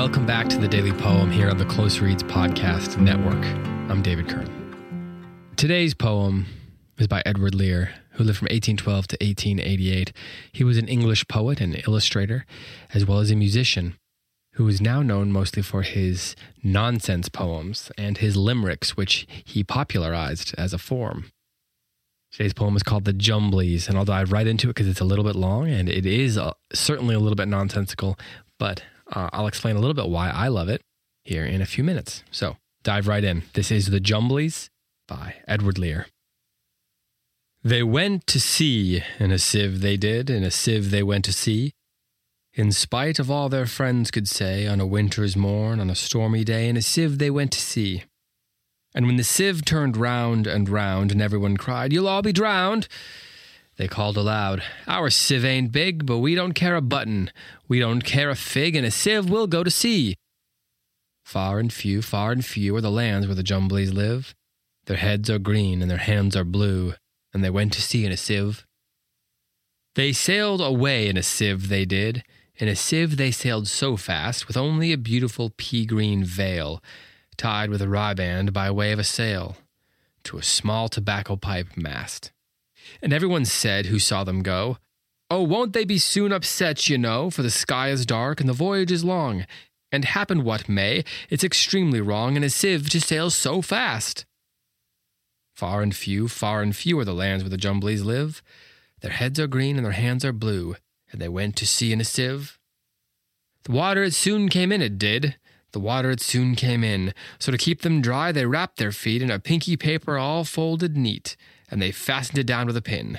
welcome back to the Daily Poem here on the Close Reads Podcast Network. I'm David Kern. Today's poem is by Edward Lear, who lived from 1812 to 1888. He was an English poet and illustrator, as well as a musician, who is now known mostly for his nonsense poems and his limericks, which he popularized as a form. Today's poem is called The Jumblies, and I'll dive right into it because it's a little bit long and it is uh, certainly a little bit nonsensical, but uh, I'll explain a little bit why I love it here in a few minutes. So dive right in. This is The Jumblies by Edward Lear. They went to sea in a sieve they did, in a sieve they went to sea. In spite of all their friends could say, on a winter's morn, on a stormy day, in a sieve they went to sea. And when the sieve turned round and round, and everyone cried, You'll all be drowned, they called aloud, Our sieve ain't big, but we don't care a button. We don't care a fig, and a sieve will go to sea. Far and few, far and few are the lands where the Jumblies live. Their heads are green, and their hands are blue, and they went to sea in a sieve. They sailed away in a sieve, they did. In a sieve they sailed so fast, with only a beautiful pea green veil tied with a riband by way of a sail, to a small tobacco pipe mast. And everyone said who saw them go, Oh, won't they be soon upset, you know, for the sky is dark and the voyage is long, and happen what may, it's extremely wrong in a sieve to sail so fast. Far and few, far and few are the lands where the Jumblies live. Their heads are green and their hands are blue, and they went to sea in a sieve. The water it soon came in, it did, the water it soon came in, so to keep them dry they wrapped their feet in a pinky paper all folded neat, and they fastened it down with a pin.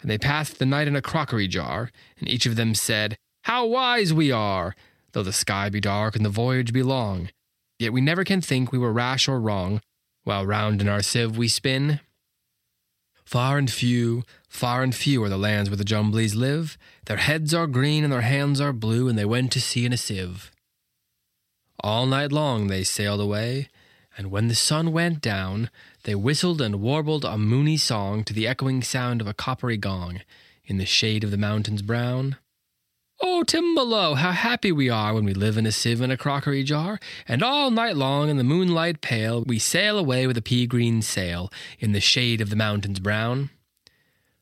And they passed the night in a crockery jar, and each of them said, How wise we are! Though the sky be dark and the voyage be long, yet we never can think we were rash or wrong, while round in our sieve we spin. Far and few, far and few are the lands where the Jumblies live. Their heads are green and their hands are blue, and they went to sea in a sieve. All night long they sailed away, and when the sun went down, they whistled and warbled a moony song to the echoing sound of a coppery gong in the shade of the mountains brown. Oh, Timballoo, how happy we are when we live in a sieve and a crockery jar, and all night long in the moonlight pale we sail away with a pea green sail in the shade of the mountains brown.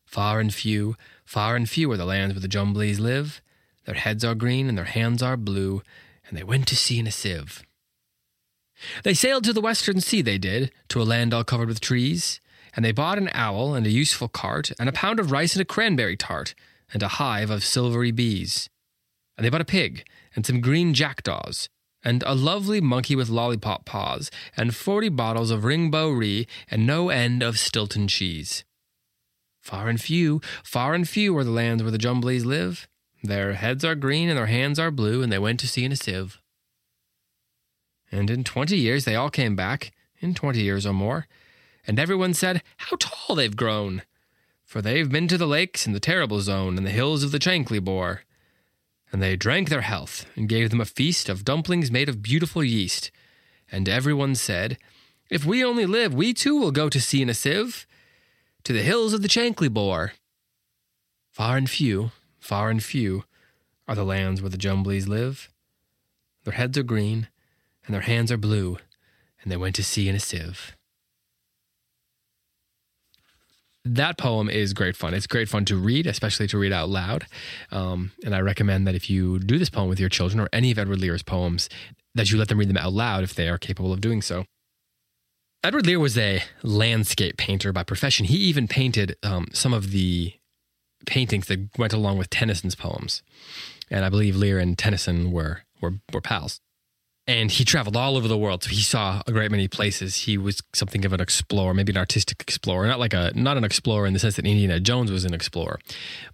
Far and few, far and few are the lands where the Jumblies live. Their heads are green and their hands are blue, and they went to sea in a sieve. They sailed to the western sea, they did, to a land all covered with trees, and they bought an owl and a useful cart, and a pound of rice and a cranberry tart, and a hive of silvery bees. And they bought a pig, and some green jackdaws, and a lovely monkey with lollipop paws, and forty bottles of Ring-Bo-Ree, and no end of Stilton cheese. Far and few, far and few are the lands where the Jumblies live, their heads are green and their hands are blue, and they went to sea in a sieve. And in twenty years they all came back, in twenty years or more, and everyone said, How tall they've grown! For they've been to the lakes in the terrible zone and the hills of the Chankly Bore. And they drank their health, and gave them a feast of dumplings made of beautiful yeast. And everyone said, If we only live, we too will go to sea in a sieve, to the hills of the Chankly Bore. Far and few, far and few, are the lands where the Jumblies live. Their heads are green, and their hands are blue, and they went to sea in a sieve. That poem is great fun. It's great fun to read, especially to read out loud. Um, and I recommend that if you do this poem with your children or any of Edward Lear's poems, that you let them read them out loud if they are capable of doing so. Edward Lear was a landscape painter by profession. He even painted um, some of the paintings that went along with Tennyson's poems. And I believe Lear and Tennyson were, were, were pals. And he traveled all over the world. So he saw a great many places. He was something of an explorer, maybe an artistic explorer, not like a not an explorer in the sense that Indiana Jones was an explorer,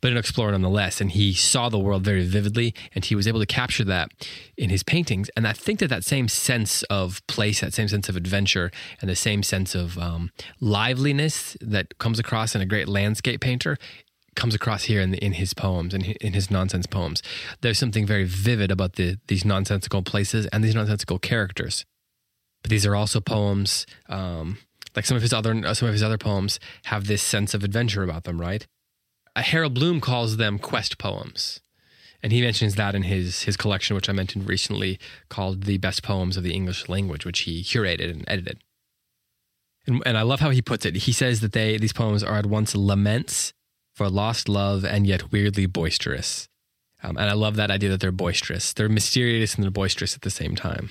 but an explorer nonetheless. And he saw the world very vividly, and he was able to capture that in his paintings. And I think that that same sense of place, that same sense of adventure, and the same sense of um, liveliness that comes across in a great landscape painter comes across here in, the, in his poems and in, in his nonsense poems. There's something very vivid about the, these nonsensical places and these nonsensical characters. But these are also poems, um, like some of his other some of his other poems have this sense of adventure about them, right? Uh, Harold Bloom calls them quest poems, And he mentions that in his his collection, which I mentioned recently, called "The Best Poems of the English Language," which he curated and edited. And, and I love how he puts it. He says that they these poems are at once laments for lost love and yet weirdly boisterous. Um, and I love that idea that they're boisterous. They're mysterious and they're boisterous at the same time.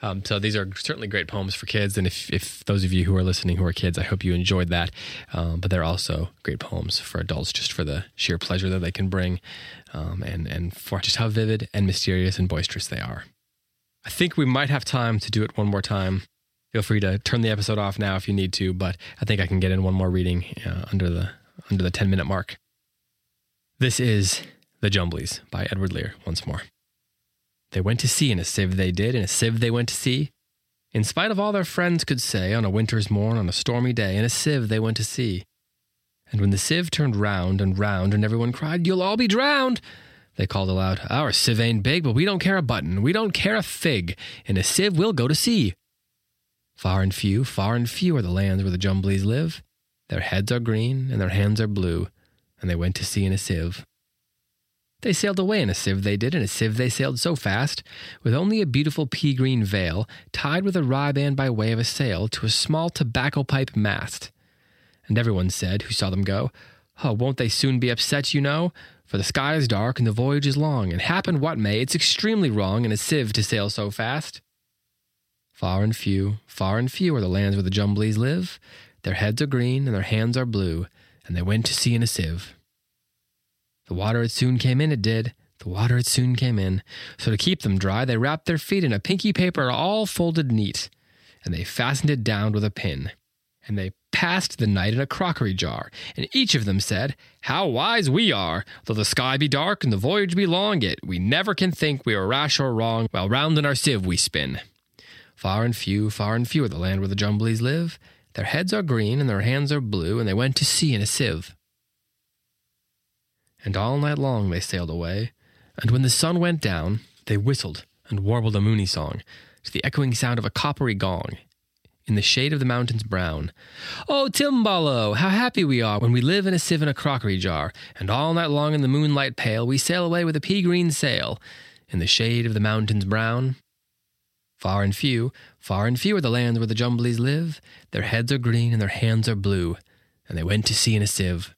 Um, so these are certainly great poems for kids, and if, if those of you who are listening who are kids, I hope you enjoyed that. Um, but they're also great poems for adults, just for the sheer pleasure that they can bring, um, and and for just how vivid and mysterious and boisterous they are. I think we might have time to do it one more time. Feel free to turn the episode off now if you need to, but I think I can get in one more reading uh, under the under the ten minute mark. This is The Jumblies by Edward Lear once more. They went to sea in a sieve they did, in a sieve they went to sea. In spite of all their friends could say, on a winter's morn, on a stormy day, in a sieve they went to sea. And when the sieve turned round and round, and everyone cried, You'll all be drowned! They called aloud, Our sieve ain't big, but we don't care a button, we don't care a fig. In a sieve we'll go to sea. Far and few, far and few are the lands where the Jumblies live. Their heads are green, and their hands are blue, and they went to sea in a sieve. They sailed away in a sieve, they did, in a sieve they sailed so fast, with only a beautiful pea green veil, tied with a riband by way of a sail, to a small tobacco pipe mast. And everyone said, who saw them go, Oh, won't they soon be upset, you know? For the sky is dark and the voyage is long, and happen what may, it's extremely wrong in a sieve to sail so fast. Far and few, far and few are the lands where the Jumblies live. Their heads are green and their hands are blue, and they went to sea in a sieve. The water it soon came in, it did. The water it soon came in. So to keep them dry, they wrapped their feet in a pinky paper all folded neat, and they fastened it down with a pin. And they passed the night in a crockery jar, and each of them said, How wise we are! Though the sky be dark and the voyage be long, yet we never can think we are rash or wrong, while round in our sieve we spin. Far and few, far and few are the land where the Jumblies live. Their heads are green and their hands are blue, and they went to sea in a sieve and all night long they sailed away. And when the sun went down, they whistled and warbled a moony song to the echoing sound of a coppery gong. In the shade of the mountains brown. Oh, Timballoo, how happy we are when we live in a sieve in a crockery jar, and all night long in the moonlight pale we sail away with a pea green sail. In the shade of the mountains brown. Far and few, far and few are the lands where the Jumblies live. Their heads are green and their hands are blue, and they went to sea in a sieve.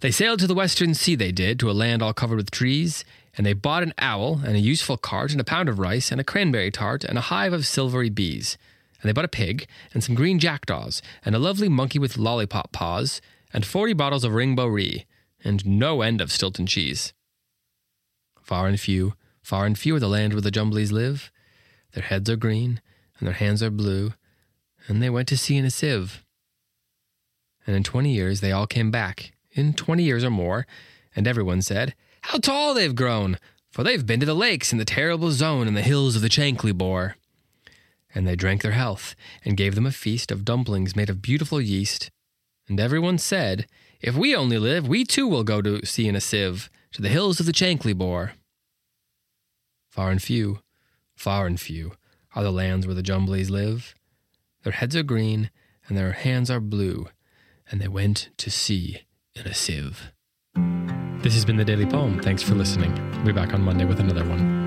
They sailed to the western sea, they did, to a land all covered with trees, and they bought an owl, and a useful cart, and a pound of rice, and a cranberry tart, and a hive of silvery bees. And they bought a pig, and some green jackdaws, and a lovely monkey with lollipop paws, and forty bottles of ring ree, and no end of Stilton cheese. Far and few, far and few are the land where the Jumblies live. Their heads are green, and their hands are blue, and they went to sea in a sieve. And in twenty years they all came back, in 20 years or more, and everyone said, How tall they've grown! For they've been to the lakes in the terrible zone in the hills of the Chankly Bore. And they drank their health, and gave them a feast of dumplings made of beautiful yeast. And everyone said, If we only live, we too will go to sea in a sieve, to the hills of the Chankly Bore. Far and few, far and few, are the lands where the Jumblies live. Their heads are green, and their hands are blue, and they went to sea in a sieve. This has been the Daily Poem. Thanks for listening. We'll be back on Monday with another one.